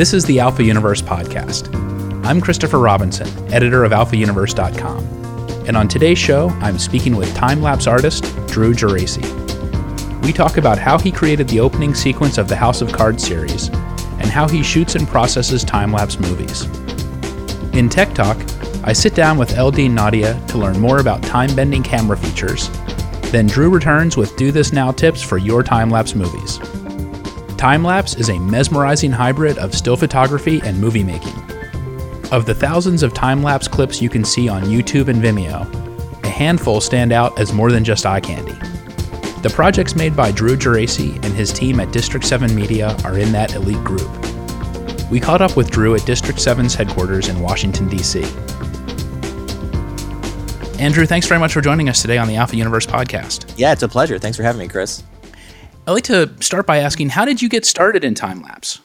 This is the Alpha Universe podcast. I'm Christopher Robinson, editor of alphauniverse.com. And on today's show, I'm speaking with time lapse artist Drew Geraci. We talk about how he created the opening sequence of the House of Cards series and how he shoots and processes time lapse movies. In Tech Talk, I sit down with El-Deane Naude to learn more about time bending camera features. Then Drew returns with Do This Now tips for your time lapse movies. Time lapse is a mesmerizing hybrid of still photography and movie making. Of the thousands of time lapse clips you can see on YouTube and Vimeo, a handful stand out as more than just eye candy. The projects made by Drew Geraci and his team at District 7 Media are in that elite group. We caught up with Drew at District 7's headquarters in Washington, D.C. Andrew, thanks very much for joining us today on the Alpha Universe podcast. Yeah, it's a pleasure. Thanks for having me, Chris. I'd like to start by asking how did you get started in time lapse?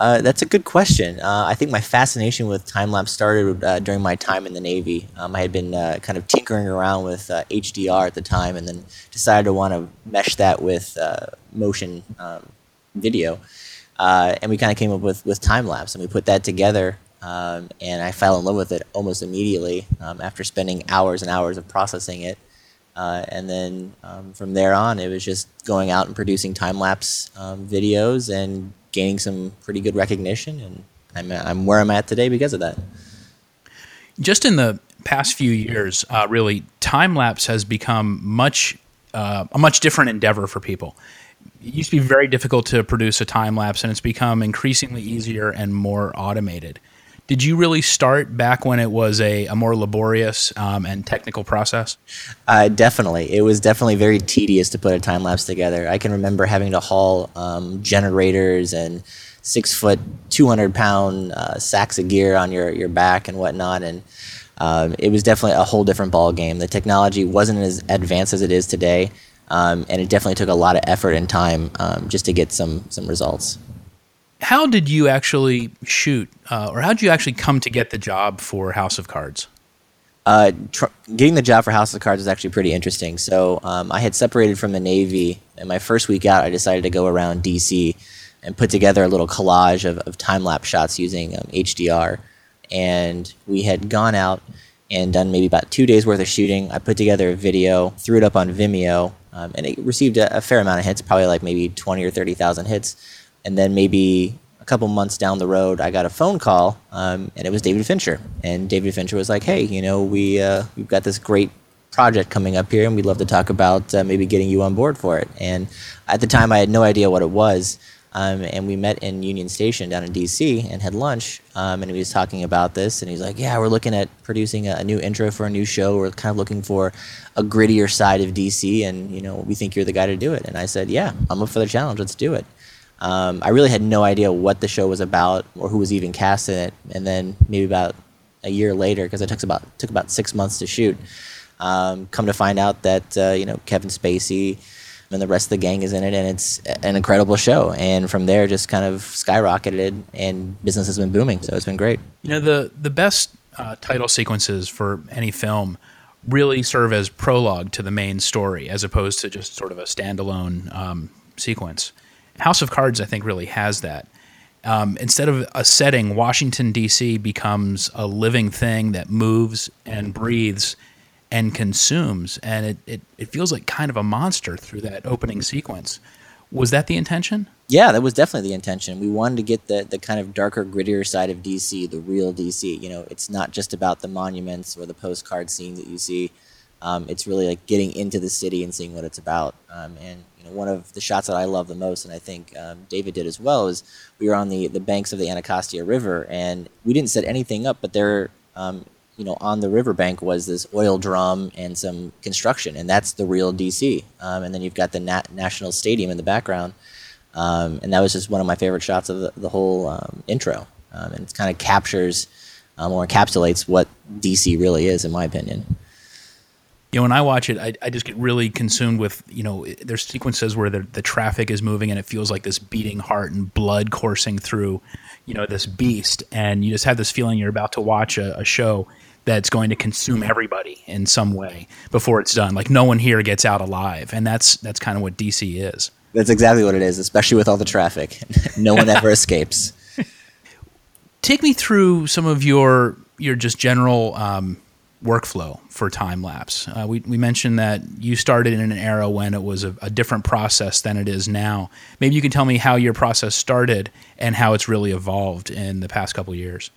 Uh, that's a good question. Uh, I think my fascination with time lapse started uh, during my time in the Navy. Um, I had been uh, kind of tinkering around with HDR uh, at the time, and then decided to want to mesh that with uh, motion um, video. and we kind of came up with, with time lapse, and we put that together. Um, and I fell in love with it almost immediately um, after spending hours and hours of processing it. And then um, from there on, it was just going out and producing time lapse um, videos and gaining some pretty good recognition, and I'm, I'm where I'm at today because of that. Just in the past few years, uh, really, time lapse has become much uh, a much different endeavor for people. It used to be very difficult to produce a time lapse, and it's become increasingly easier and more automated. Did you really start back when it was a, a more laborious um, and technical process? Uh, definitely. It was definitely very tedious to put a time lapse together. I can remember having to haul um, generators and six foot, 200 pound uh, sacks of gear on your, your back and whatnot. And um, it was definitely a whole different ball game. The technology wasn't as advanced as it is today. Um, and it definitely took a lot of effort and time um, just to get some, some results how did you actually shoot, uh, or how did you actually come to get the job for House of Cards? Uh, tr- getting the job for House of Cards was actually pretty interesting. So um, I had separated from the Navy, and my first week out, I decided to go around DC and put together a little collage of, of time lapse shots using um, HDR. And we had gone out and done maybe about two days worth of shooting. I put together a video, threw it up on Vimeo, um, and it received a, a, fair amount of hits, probably like maybe 20 or 30,000 hits and then maybe a couple months down the road, I got a phone call, um, and it was David Fincher. And David Fincher was like, "Hey, you know, we uh, we've got this great project coming up here, and we'd love to talk about uh, maybe getting you on board for it." And at the time, I had no idea what it was. Um, and we met in Union Station down in DC and had lunch. Um, and he was talking about this, and he's like, "Yeah, we're looking at producing a, a, new intro for a new show. We're kind of looking for a grittier side of DC, and you know, we think you're the guy to do it." And I said, "Yeah, I'm up for the challenge. Let's do it." Um, I really had no idea what the show was about or who was even cast in it. And then maybe about a year later, because it took about took about six months to shoot, um, come to find out that uh, you know Kevin Spacey and the rest of the gang is in it, and it's an incredible show. And from there, just kind of skyrocketed, and business has been booming. So it's been great. You know, the the best uh, title sequences for any film really serve as prologue to the main story, as opposed to just sort of a standalone um, sequence. House of Cards, I think, really has that. Um, instead of a setting, Washington, D.C. becomes a living thing that moves and breathes and consumes. And it, it, it feels like kind of a monster through that opening sequence. Was that the intention? Yeah, that was definitely the intention. We wanted to get the, the kind of darker, grittier side of DC, the real DC. You know, it's not just about the monuments or the postcard scene that you see. Um, it's really like getting into the city and seeing what it's about. Um, and know, one of the shots that I love the most, and I think um, David did as well, is we were on the, the banks of the Anacostia River, and we didn't set anything up, but there, um, you know, on the riverbank was this oil drum and some construction, and that's the real DC. Um, and then you've got the Nat- National Stadium in the background, um, and that was just one of my favorite shots of the, the whole intro. and it kind of captures or encapsulates what DC really is, in my opinion you know, when I watch it, I, I just get really consumed with, you know, there's sequences where the, the traffic is moving and it feels like this beating heart and blood coursing through, you know, this beast. And you just have this feeling you're about to watch a, a show that's going to consume everybody in some way before it's done. Like no one here gets out alive. And that's, that's kind of what DC is. That's exactly what it is, especially with all the traffic. no one ever escapes. take me through some of your your just general um, workflow for time lapse. Uh, we, we mentioned that you started in an era when it was a, a, different process than it is now. Maybe you can tell me how your process started and how it's really evolved in the past couple years.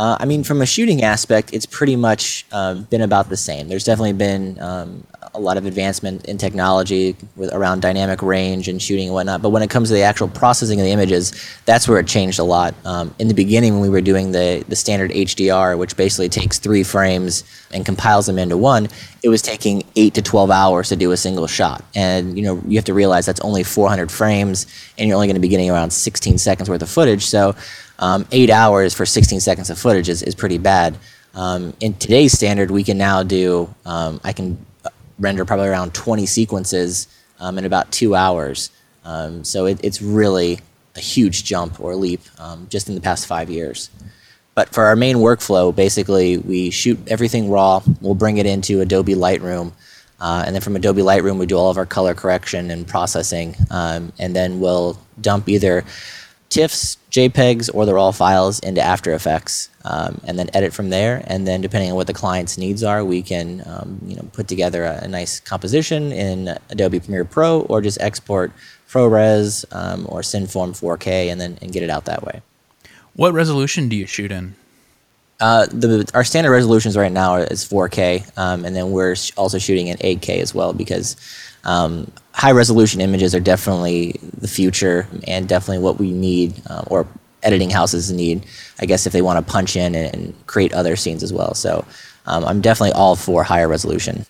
Uh, I mean, from a shooting aspect, it's pretty much uh, been about the same. There's definitely been um, a lot of advancement in technology with around dynamic range and shooting and whatnot. But when it comes to the actual processing of the images, that's where it changed a lot. Um, in the beginning, when we were doing the the standard HDR, which basically takes three frames and compiles them into one, it was taking eight to twelve hours to do a single shot. And you know, you have to realize that's only 400 frames, and you're only going to be getting around 16 seconds worth of footage. So, um, eight hours for 16 seconds of footage is, is pretty bad. Um, in today's standard, we can now do. Um, I can render probably around 20 sequences um, in about two hours. Um, so it, it's really a huge jump or leap um, just in the past five years. But for our main workflow, basically we shoot everything raw. We'll bring it into Adobe Lightroom. Uh, and then from Adobe Lightroom, we do all of our color correction and processing. And then we'll dump either TIFFs, JPEGs, or the raw files into After Effects, um, and then edit from there. And then, depending on what the client's needs are, we can um, you know put together a, a, nice composition in Adobe Premiere Pro, or just export ProRes um, or CineForm 4K, and then and get it out that way. What resolution do you shoot in? Uh, the, our standard resolutions right now is 4K, um, and then we're also shooting in 8K as well because um, high resolution images are definitely the future and definitely what we need uh, or editing houses need i guess if they want to punch in and, create other scenes as well. So um, i'm definitely all for higher resolution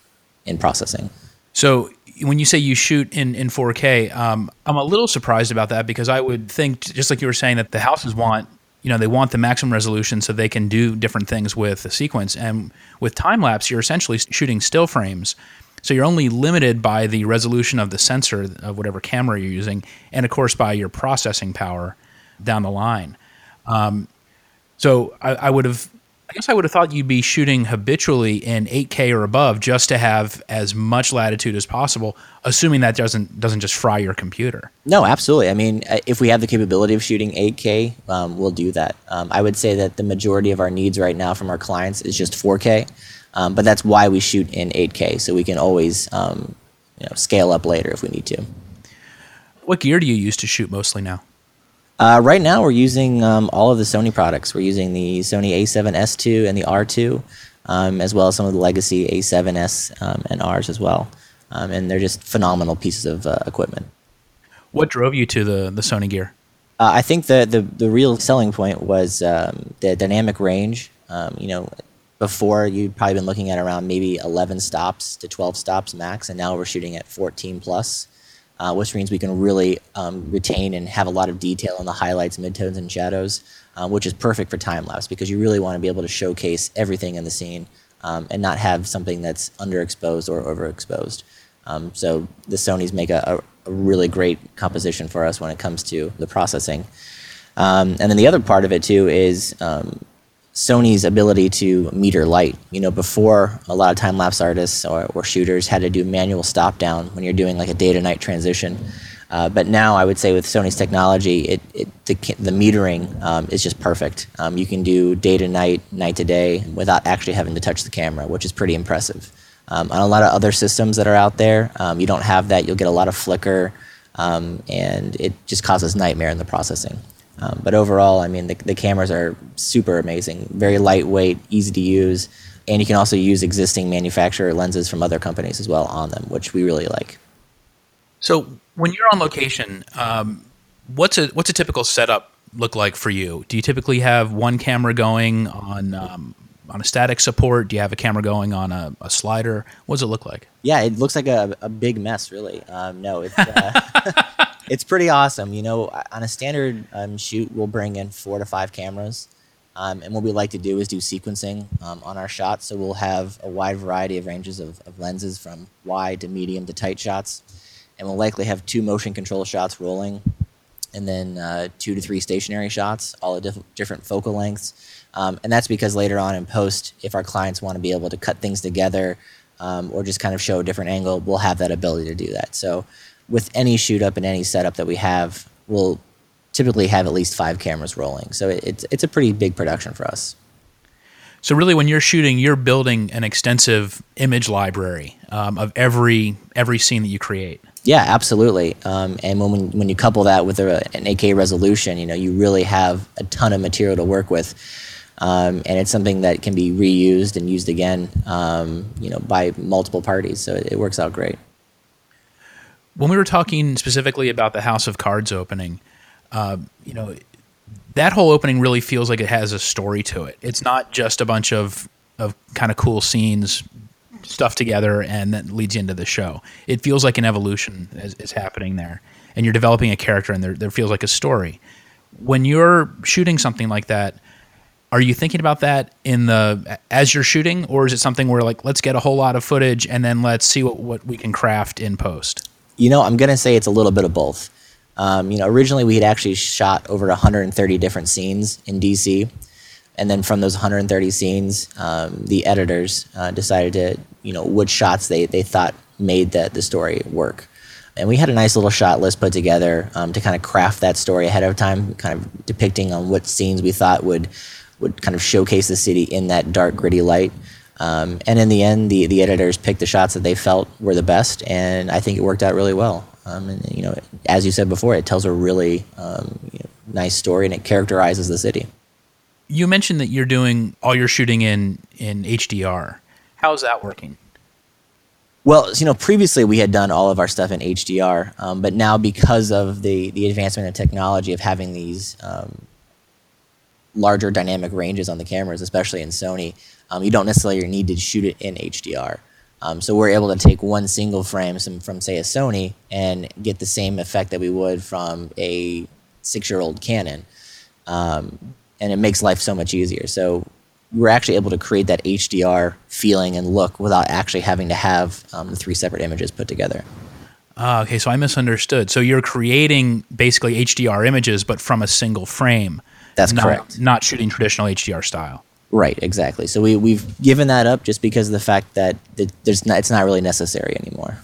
in processing. So when you say you shoot in, in 4k um, i'm a little surprised about that because i would think just like you were saying that the houses want you know they want the maximum resolution so they can do different things with the sequence. And with time lapse you're essentially shooting still frames so you're only limited by the resolution of the sensor of whatever camera you're using, and of course by your processing power down the line. Um, so I, I would have, I guess I would have thought you'd be shooting habitually in 8K or above just to have as much latitude as possible, assuming that doesn't doesn't just fry your computer. No, absolutely. I mean, uh, if we have the capability of shooting 8K, um, we'll do that. Um, I would say that the majority of our needs right now from our clients is just 4K. Um, but that's why we shoot in 8K, so we can always um, you know, scale up later if we need to. What gear do you use to shoot mostly now? Uh, right now, we're using um, all of the Sony products. We're using the Sony A7S2 and the R2, um, as well as some of the legacy A7S um, and Rs as well. Um, and they're just phenomenal pieces of uh, equipment. What drove you to the, the Sony gear? Uh, I think the, the, the real selling point was um, the dynamic range. Um, you know, before you'd probably been looking at around maybe 11 stops to 12 stops max, and now we're shooting at 14 plus, uh, which means we can really um, retain and have a lot of detail in the highlights, midtones, and shadows, uh, which is perfect for time lapse because you really want to be able to showcase everything in the scene um, and not have something that's underexposed or overexposed. Um, so the Sony's make a, a, really great composition for us when it comes to the processing. Um, and then the other part of it too is um, Sony's ability to meter light. You know, before a lot of time lapse artists or, or, shooters had to do manual stop down when you're doing like a day to night transition. Uh, but now I would say with Sony's technology, it, it the, the metering um, is just perfect. Um, you can do day to night, night to day without actually having to touch the camera, which is pretty impressive. Um, on a lot of other systems that are out there, um, you don't have that. You'll get a lot of flicker, um, and it just causes nightmare in the processing. Um, but overall, I mean, the, the cameras are super amazing, very lightweight, easy to use, and you can also use existing manufacturer lenses from other companies as well on them, which we really like. So, when you're on location, um, what's a what's a typical setup look like for you? Do you typically have one camera going on um, on a static support? Do you have a camera going on a, a, slider? What does it look like? Yeah, it looks like a, a big mess, really. Um, no, it's. Uh, it's pretty awesome. You know, on a standard um, shoot, we'll bring in four to five cameras. Um, and what we like to do is do sequencing um, on our shots. So we'll have a wide variety of ranges of, of, lenses from wide to medium to tight shots. And we'll likely have two motion control shots rolling and then uh, two to three stationary shots, all at diff- different focal lengths. Um, and that's because later on in post, if our clients want to be able to cut things together um, or just kind of show a different angle, we'll have that ability to do that. So with any shoot up and any setup that we have, we'll typically have at least five cameras rolling. So it, it's it's a pretty big production for us. So really, when you're shooting, you're building an extensive image library um, of every every scene that you create. Yeah, absolutely. Um, and when when you couple that with a, an 8K resolution, you know, you really have a ton of material to work with. Um, and it's something that can be reused and used again, um, you know, by multiple parties. So it, it works out great. When we were talking specifically about the House of Cards opening, uh, you know, that whole opening really feels like it has a story to it. It's not just a bunch of of kind of cool scenes stuff together and that leads you into the show. It feels like an evolution is, is happening there, and you're developing a character, and there there feels like a story. When you're shooting something like that, are you thinking about that in the as you're shooting, or is it something where like let's get a whole lot of footage and then let's see what, what we can craft in post? You know, I'm gonna say it's a little bit of both. Um, you know, originally we had actually shot over 130 different scenes in DC, and then from those 130 scenes, um, the editors uh, decided to, you know, which shots they they thought made the the story work. And we had a nice little shot list put together um, to kind of craft that story ahead of time, kind of depicting on what scenes we thought would would kind of showcase the city in that dark, gritty light. Um, and in the end, the, the editors picked the shots that they felt were the best, and I think it worked out really well. Um, and you know, as you said before, it tells a really um, you know, nice story, and it characterizes the city. You mentioned that you're doing all your shooting in in HDR. How's that working? Well, you know, previously we had done all of our stuff in HDR, um, but now because of the the advancement in technology of having these um, larger dynamic ranges on the cameras, especially in Sony, um, you don't necessarily need to shoot it in HDR. Um, so we're able to take one single frame from, from, say, a Sony and get the same effect that we would from a six-year-old Canon, um, and it makes life so much easier. So we're actually able to create that HDR feeling and look without actually having to have um, the three separate images put together. Uh, okay, so I misunderstood. So you're creating basically HDR images, but from a single frame. That's not, correct. Not shooting traditional HDR style. Right, exactly. So we we've given that up just because of the fact that there's not, it's not really necessary anymore.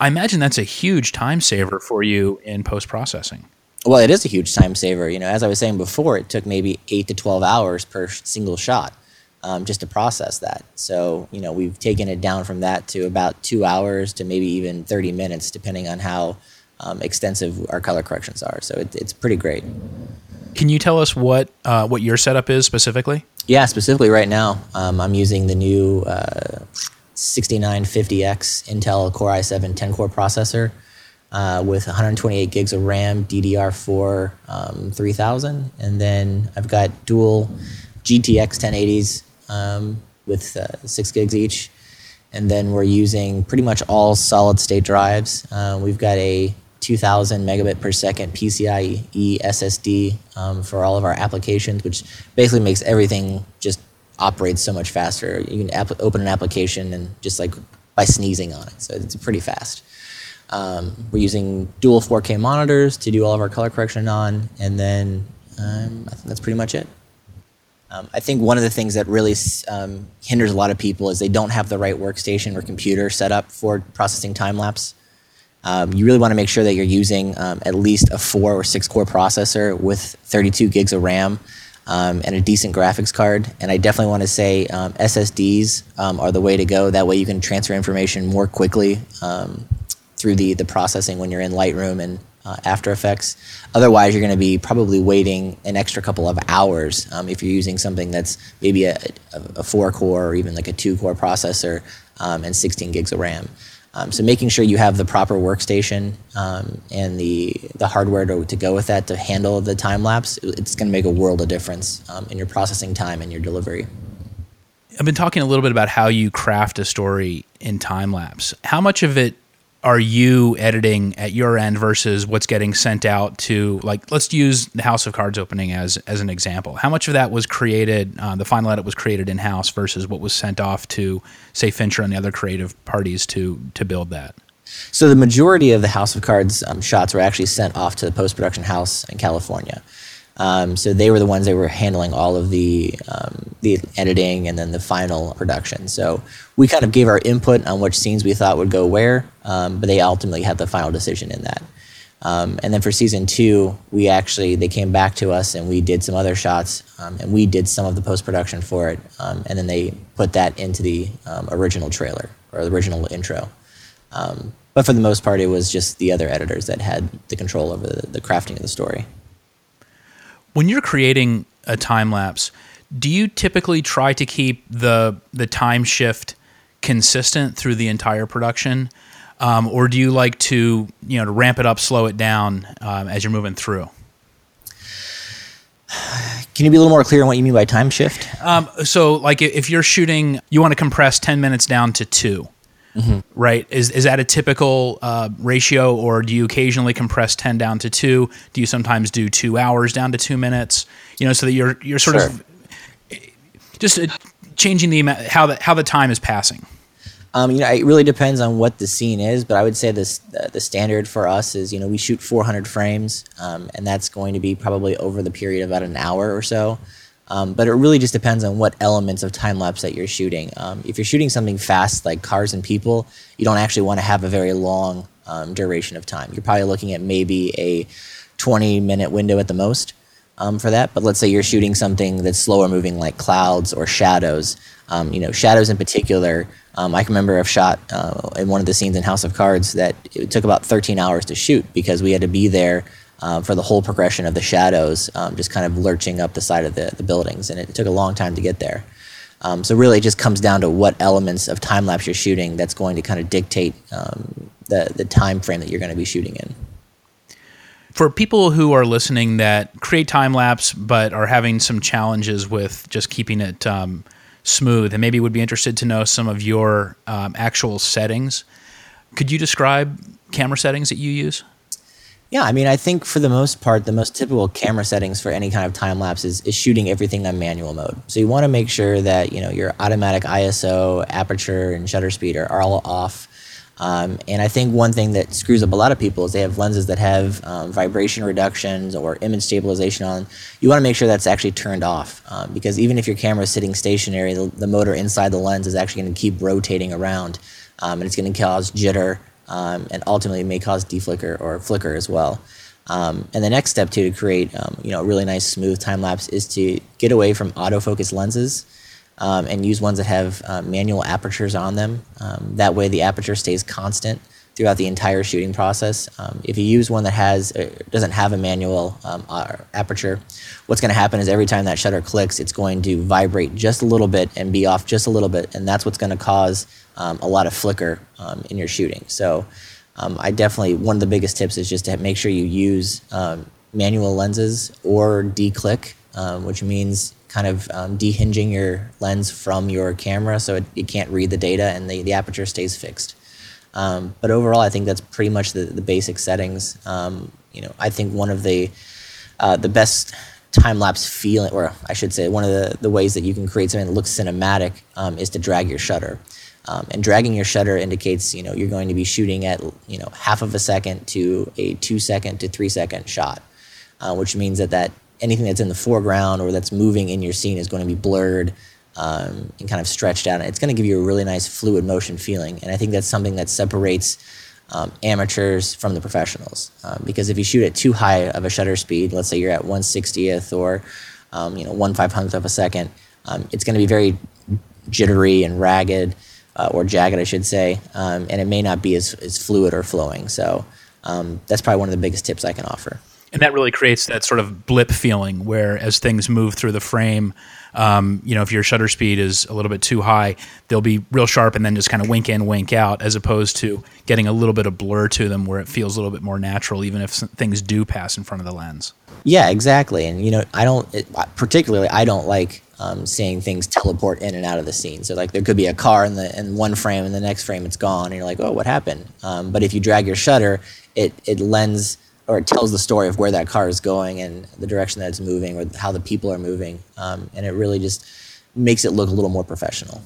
I imagine that's a huge time saver for you in post processing. Well, it is a huge time saver. You know, as I was saying before, it took maybe eight to twelve hours per single shot um, just to process that. So you know, we've taken it down from that to about two hours to maybe even thirty minutes, depending on how um, extensive our color corrections are. So it, it's pretty great. Can you tell us what uh, what your setup is specifically? Yeah, specifically right now, um, I'm using the new uh, 6950X Intel Core i7 10 core processor uh, with 128 gigs of RAM, DDR4 um, 3000, and then I've got dual GTX 1080s um, with uh, six gigs each. And then we're using pretty much all solid state drives. Uh, we've got a 2000 megabit per second PCIe SSD um, for all of our applications, which basically makes everything just operate so much faster. You can open an application and just like by sneezing on it, so it's pretty fast. Um, we're using dual 4K monitors to do all of our color correction on, and then um, I think that's pretty much it. Um, I think one of the things that really um, hinders a lot of people is they don't have the right workstation or computer set up for processing time lapse. Um, you really want to make sure that you're using um, at least a four or six core processor with 32 gigs of RAM um, and a decent graphics card. And I definitely want to say um, SSDs um, are the way to go. That way you can transfer information more quickly um, through the, the processing when you're in Lightroom and uh, After Effects. Otherwise, you're going to be probably waiting an extra couple of hours if you're using something that's maybe a, a, a four core or even like a two core processor and 16 gigs of RAM. Um, so making sure you have the proper workstation um, and the the hardware to, to go with that to handle the time lapse, it's going to make a world of difference um, in your processing time and your delivery. I've been talking a little bit about how you craft a story in time lapse. How much of it are you editing at your end versus what's getting sent out to like let's use the house of cards opening as as an example. How much of that was created uh, the final edit was created in house versus what was sent off to say fincher and the other creative parties to to build that? So the majority of the house of cards um, shots were actually sent off to the post-production house in california. Um, so they were the ones that were handling all of the um, the editing and then the final production. So we kind of gave our input on which scenes we thought would go where, um, but they ultimately had the final decision in that. Um, and then for season two, we actually they came back to us and we did some other shots, um, and we did some of the post production for it, um, and then they put that into the um, original trailer or the original intro. Um, but for the most part, it was just the other editors that had the control over the, the crafting of the story. When you're creating a time lapse, do you typically try to keep the the time shift consistent through the entire production? um, or do you like to you know to ramp it up, slow it down um, as you're moving through? Can you be a little more clear on what you mean by time shift? Um, so, like if you're shooting, you want to compress 10 minutes down to 2 mm-hmm. right? Is is that a typical uh, ratio, or do you occasionally compress 10 down to two? Do you sometimes do two hours down to two minutes? You know, so that you're you're sort sure. of just uh, changing the how the how the time is passing. Um, you know, it really depends on what the scene is, but I would say this the, the standard for us is you know we shoot 400 frames, um, and that's going to be probably over the period of about an hour or so. Um, but it really just depends on what elements of time lapse that you're shooting. Um, if you're shooting something fast like cars and people, you don't actually want to have a very long um, duration of time. You're probably looking at maybe a 20 minute window at the most um, for that. But let's say you're shooting something that's slower moving like clouds or shadows. you know, shadows in particular um, I can remember I've shot uh, in one of the scenes in House of Cards that it took about 13 hours to shoot because we had to be there uh, for the whole progression of the shadows, um, just kind of lurching up the side of the, the buildings, and it took a long time to get there. Um, so really, it just comes down to what elements of time lapse you're shooting that's going to kind of dictate um, the the time frame that you're going to be shooting in. For people who are listening that create time lapse but are having some challenges with just keeping it um, smooth and maybe would be interested to know some of your um, actual settings. Could you describe camera settings that you use? Yeah, I mean, I think for the most part, the most typical camera settings for any kind of time lapse is, is shooting everything on manual mode. So you want to make sure that you know your automatic ISO, aperture, and shutter speed are, are all off. Um, and I think one thing that screws up a lot of people is they have lenses that have um, vibration reductions or image stabilization on. You want to make sure that's actually turned off um, because even if your camera is sitting stationary, the, the, motor inside the lens is actually going to keep rotating around um, and it's going to cause jitter um, and ultimately may cause deflicker or flicker as well. Um, and the next step too to create you know a really nice smooth time lapse is to get away from autofocus lenses um, and use ones that have uh, manual apertures on them. Um, that way, the aperture stays constant throughout the entire shooting process. Um, if you use one that has uh, doesn't have a manual um, uh, aperture, what's going to happen is every time that shutter clicks, it's going to vibrate just a little bit and be off just a little bit, and that's what's going to cause um, a lot of flicker um, in your shooting. So, I definitely one of the biggest tips is just to make sure you use manual lenses or declick, which means kind of um, dehinging your lens from your camera so it, it can't read the data and the, the aperture stays fixed. Um, but overall, I think that's pretty much the, the basic settings. Um, you know, I think one of the uh, the best time lapse feeling, or I should say, one of the, the ways that you can create something that looks cinematic um, is to drag your shutter. Um, and dragging your shutter indicates you know you're going to be shooting at you know half of a second to a two second to three second shot, uh, which means that that anything that's in the foreground or that's moving in your scene is going to be blurred um, and kind of stretched out. It's going to give you a really nice fluid motion feeling, and I think that's something that separates um, amateurs from the professionals. Um, because if you shoot at too high of a shutter speed, let's say you're at 160th or um, you know one five hundredth of a second, um, it's going to be very jittery and ragged. Uh, or jagged, I should say, um, and it may not be as, as fluid or flowing. So that's probably one of the biggest tips I can offer and that really creates that sort of blip feeling where as things move through the frame um, you know if your shutter speed is a little bit too high they'll be real sharp and then just kind of wink in wink out as opposed to getting a little bit of blur to them where it feels a little bit more natural even if things do pass in front of the lens yeah exactly and you know i don't it, particularly i don't like um, seeing things teleport in and out of the scene. So like there could be a car in the in one frame, and the next frame it's gone, and you're like, oh, what happened? Um, but if you drag your shutter, it it lends or it tells the story of where that car is going and the direction that it's moving or how the people are moving. Um, and it really just makes it look a little more professional.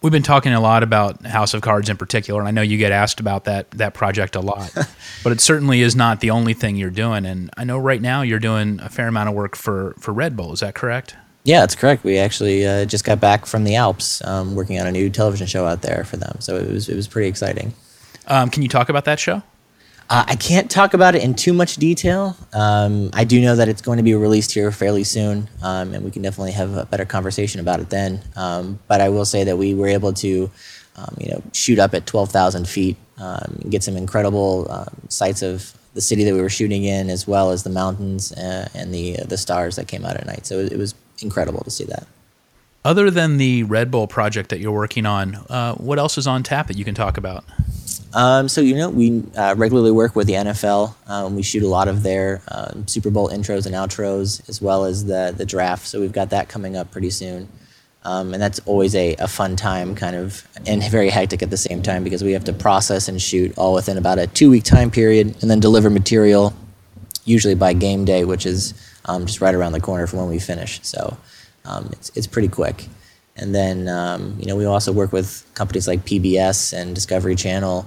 We've been talking a lot about House of Cards in particular, and I know you get asked about that that project a lot. but it certainly is not the only thing you're doing. And I know right now you're doing a fair amount of work for for Red Bull. Is that correct? Yeah, that's correct. We actually uh, just got back from the Alps, um, working on a new television show out there for them. So it was it was pretty exciting. Um, can you talk about that show? Uh, I can't talk about it in too much detail. Um, I do know that it's going to be released here fairly soon, um, and we can definitely have a better conversation about it then. Um, but I will say that we were able to, um, you know, shoot up at 12,000 feet, um, get some incredible um, sights of the city that we were shooting in, as well as the mountains uh, and the uh, the stars that came out at night. So it, it was incredible to see that. Other than the Red Bull project that you're working on, uh, what else is on tap that you can talk about? Um, so you know, we uh, regularly work with the NFL. Um, we shoot a lot of their um, Super Bowl intros and outros, as well as the the draft. So we've got that coming up pretty soon, um, and that's always a, a fun time, kind of, and very hectic at the same time because we have to process and shoot all within about a two week time period, and then deliver material, usually by game day, which is um, just right around the corner from when we finish. So um, it's it's pretty quick. And then, um, you know, we also work with companies like PBS and Discovery Channel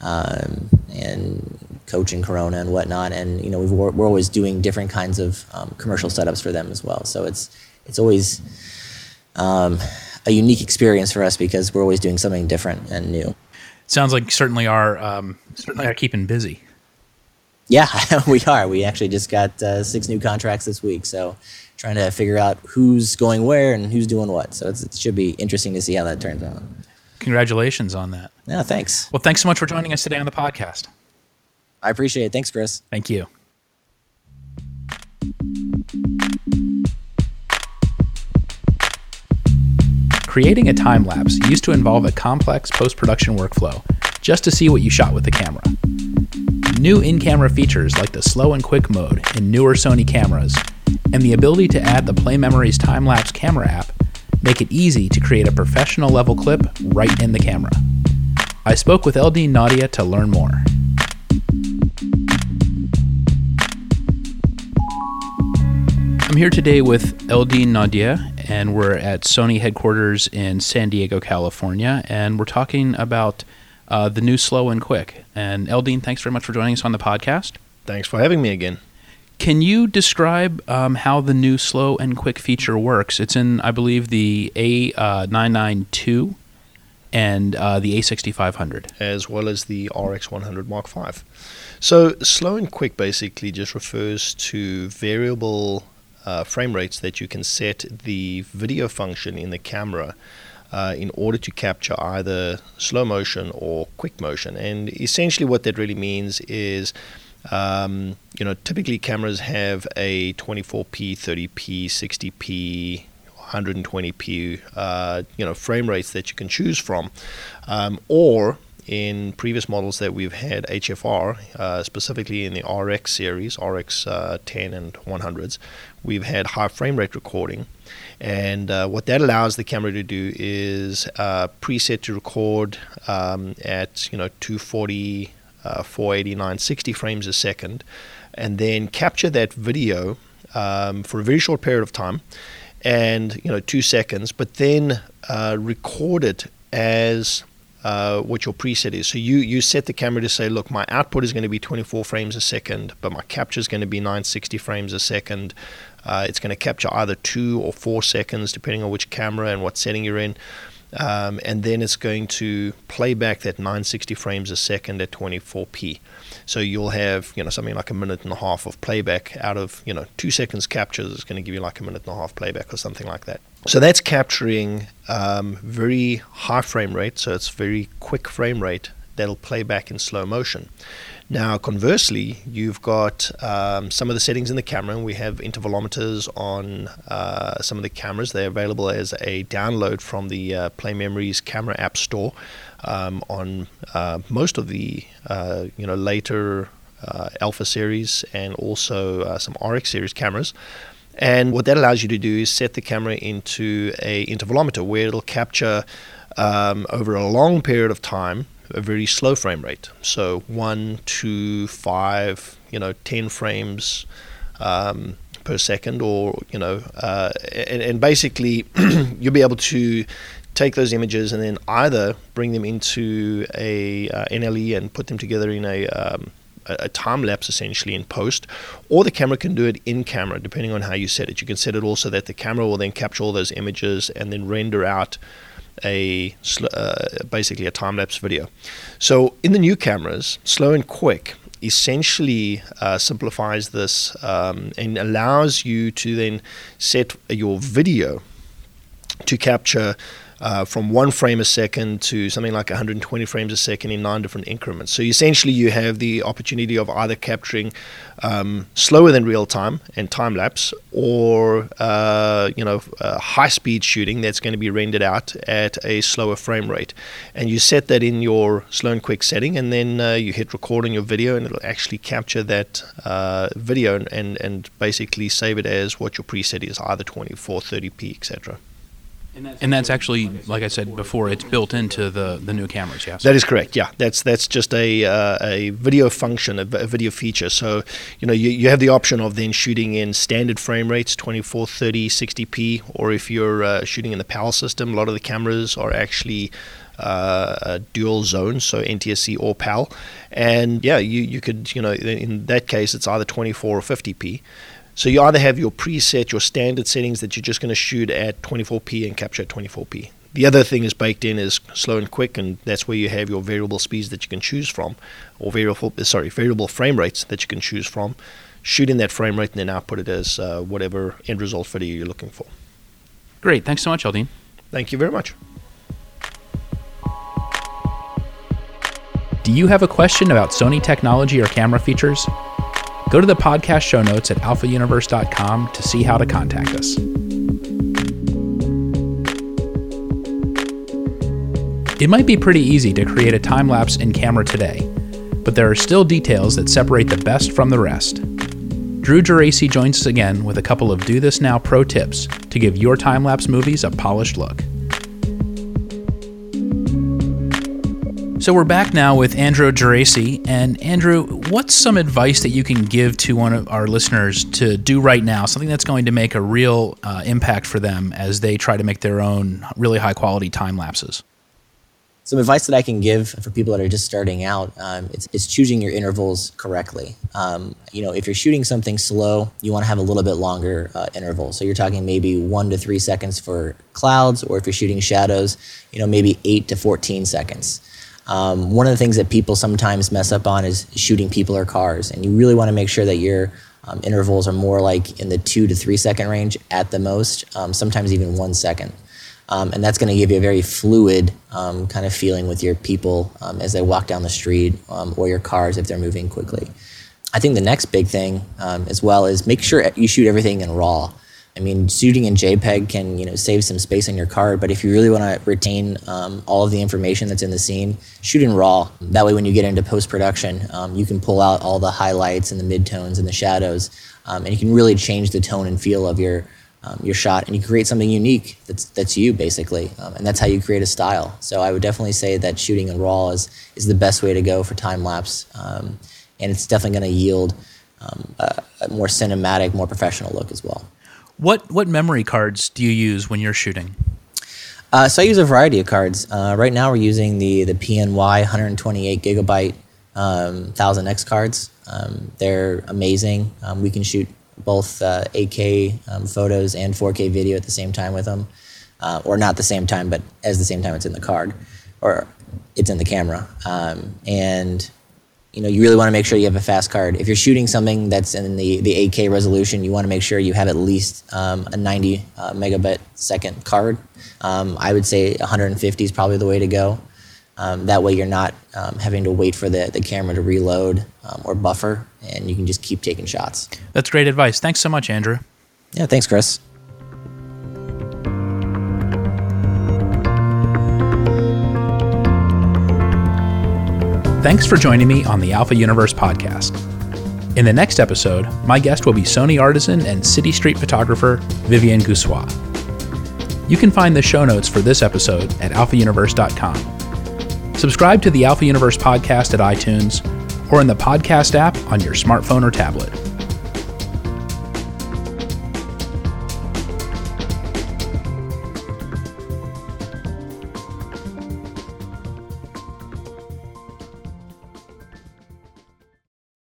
um, and Coach and Corona and whatnot. And, you know, we are always doing different kinds of um, commercial setups for them as well. So it's, it's always um, a unique experience for us because we're always doing something different and new. Sounds like certainly are, um, certainly are keeping busy. Yeah, we are. We actually just got uh, six new contracts this week. So trying to figure out who's going where and who's doing what. So it should be interesting to see how that turns out. Congratulations on that. Yeah, thanks. Well, thanks so much for joining us today on the podcast. I appreciate it. Thanks, Chris. Thank you. Creating a time lapse used to involve a complex post production workflow just to see what you shot with the camera. New in camera features like the slow and quick mode in newer Sony cameras and the ability to add the Play Memories time lapse camera app make it easy to create a professional level clip right in the camera. I spoke with El-Deane Naude to learn more. I'm here today with El-Deane Naude, and we're at Sony headquarters in San Diego, California, and we're talking about uh, the new Slow and Quick. And El-Deane, thanks very much for joining us on the podcast. Thanks for having me again. Can you describe um, how the new slow and quick feature works? It's in, I believe, the A992 uh, and uh, the A6500. As well as the RX100 Mark V. So, slow and quick basically just refers to variable uh, frame rates that you can set the video function in the camera uh, in order to capture either slow motion or quick motion. And essentially, what that really means is um, you know, typically cameras have a 24p, 30p, 60p, 120p, uh, you know, frame rates that you can choose from, um, or in previous models that we've had HFR, uh, specifically in the RX series, RX uh, 10 and 100s, we've had high frame rate recording. And uh, what that allows the camera to do is uh, preset to record um, at you know 240 uh, 489, 60 frames a second, and then capture that video um, for a very short period of time, and you know two seconds, but then uh, record it as uh, what your preset is. So you you set the camera to say, look, my output is going to be 24 frames a second, but my capture is going to be 960 frames a second. Uh, it's going to capture either two or four seconds, depending on which camera and what setting you're in. Um, and then it's going to play back that 960 frames a second at 24p. So you'll have you know something like a minute and a half of playback out of you know two seconds captures is going to give you like a minute and a half playback or something like that. So that's capturing um, very high frame rate. So it's very quick frame rate that'll play back in slow motion. Now, conversely, you've got um, some of the settings in the camera, we have intervalometers on uh, some of the cameras. They're available as a download from the uh, Play Memories camera app store um, on uh, most of the uh, you know later uh, Alpha series and also uh, some RX series cameras. And what that allows you to do is set the camera into a intervalometer where it'll capture um, over a long period of time a very slow frame rate. So one, two, five, you know, ten frames um, per second, or you know, uh, and, and, basically you'll be able to take those images and then either bring them into a uh, NLE and put them together in a um, a time lapse essentially in post, or the camera can do it in camera depending on how you set it. You can set it also that the camera will then capture all those images and then render out a uh, basically a time lapse video. So in the new cameras, slow and quick essentially uh, simplifies this um, and allows you to then set your video to capture uh, from one frame a second to something like 120 frames a second in nine different increments. So essentially, you have the opportunity of either capturing um, slower than real time and time lapse, or uh, you know uh, high speed shooting that's going to be rendered out at a slower frame rate. And you set that in your slow and quick setting, and then uh, you hit record on your video, and it'll actually capture that uh, video and and basically save it as what your preset is, either 24, 30p, etc. And that's actually, like I said before, it's built into the, the new cameras, yes? That is correct. Yeah, that's that's just a uh, a video function, a, a, video feature. So you know you, you have the option of then shooting in standard frame rates, 24, 30, 60p, or if you're uh, shooting in the PAL system, a lot of the cameras are actually uh, dual zones, so NTSC or PAL. And yeah, you, you could, you know, in that case, it's either 24 or 50p. So you either have your preset, your standard settings that you're just going to shoot at 24p and capture at 24p. The other thing is baked in is slow and quick, and that's where you have your variable speeds that you can choose from, or variable sorry variable frame rates that you can choose from. Shoot in that frame rate and then output it as uh, whatever end result video you're looking for. Great, thanks so much, El-Deane. Thank you very much. Do you have a question about Sony technology or camera features? Go to the podcast show notes at alphauniverse.com to see how to contact us. It might be pretty easy to create a time lapse in camera today, but there are still details that separate the best from the rest. Drew Geraci joins us again with a couple of Do This Now pro tips to give your time lapse movies a polished look. So we're back now with Andrew Geraci. And Andrew, what's some advice that you can give to one of our listeners to do right now? Something that's going to make a real uh, impact for them as they try to make their own really high quality time lapses? Some advice that I can give for people that are just starting out um, it's, it's, choosing your intervals correctly. Um, you know, if you're shooting something slow, you want to have a little bit longer uh, interval. So you're talking maybe one to three seconds for clouds, or if you're shooting shadows, you know, maybe eight to 14 seconds. Um, one of the things that people sometimes mess up on is shooting people or cars, and you really want to make sure that your um, intervals are more like in the two to three second range at the most, um, sometimes even one second. Um, and that's going to give you a very fluid um, kind of feeling with your people um, as they walk down the street or your cars if they're moving quickly. I think the next big thing as well is make sure you shoot everything in RAW. I mean, shooting in JPEG can you know save some space on your card, but if you really want to retain um, all of the information that's in the scene, shoot in RAW. That way, when you get into post production, um, you can pull out all the highlights and the midtones and the shadows, um, and you can really change the tone and feel of your um, your shot, and you create something unique that's that's you basically, um, and that's how you create a style. So I would definitely say that shooting in RAW is is the best way to go for time lapse, um, and it's definitely going to yield a, a more cinematic, more professional look as well. What what memory cards do you use when you're shooting? Uh, so I use a variety of cards. Uh, right now we're using the the PNY 128 gigabyte um, 1000X cards. Um, they're amazing. Um, we can shoot both uh, 8K um, photos and 4K video at the same time with them, uh, or not the same time, but as the same time it's in the card, or it's in the camera. Um, and you know, you really want to make sure you have a fast card. If you're shooting something that's in the, the 8K resolution, you want to make sure you have at least um, a 90 uh, megabit second card. Um, I would say 150 is probably the way to go. Um, that way, you're not um, having to wait for the, the camera to reload um, or buffer, and you can just keep taking shots. That's great advice. Thanks so much, Andrew. Yeah, thanks, Chris. Thanks for joining me on the Alpha Universe podcast. In the next episode, my guest will be Sony artisan and City Street photographer Vivienne Gucwa. You can find the show notes for this episode at alphauniverse.com. Subscribe to the Alpha Universe podcast at iTunes or in the podcast app on your smartphone or tablet.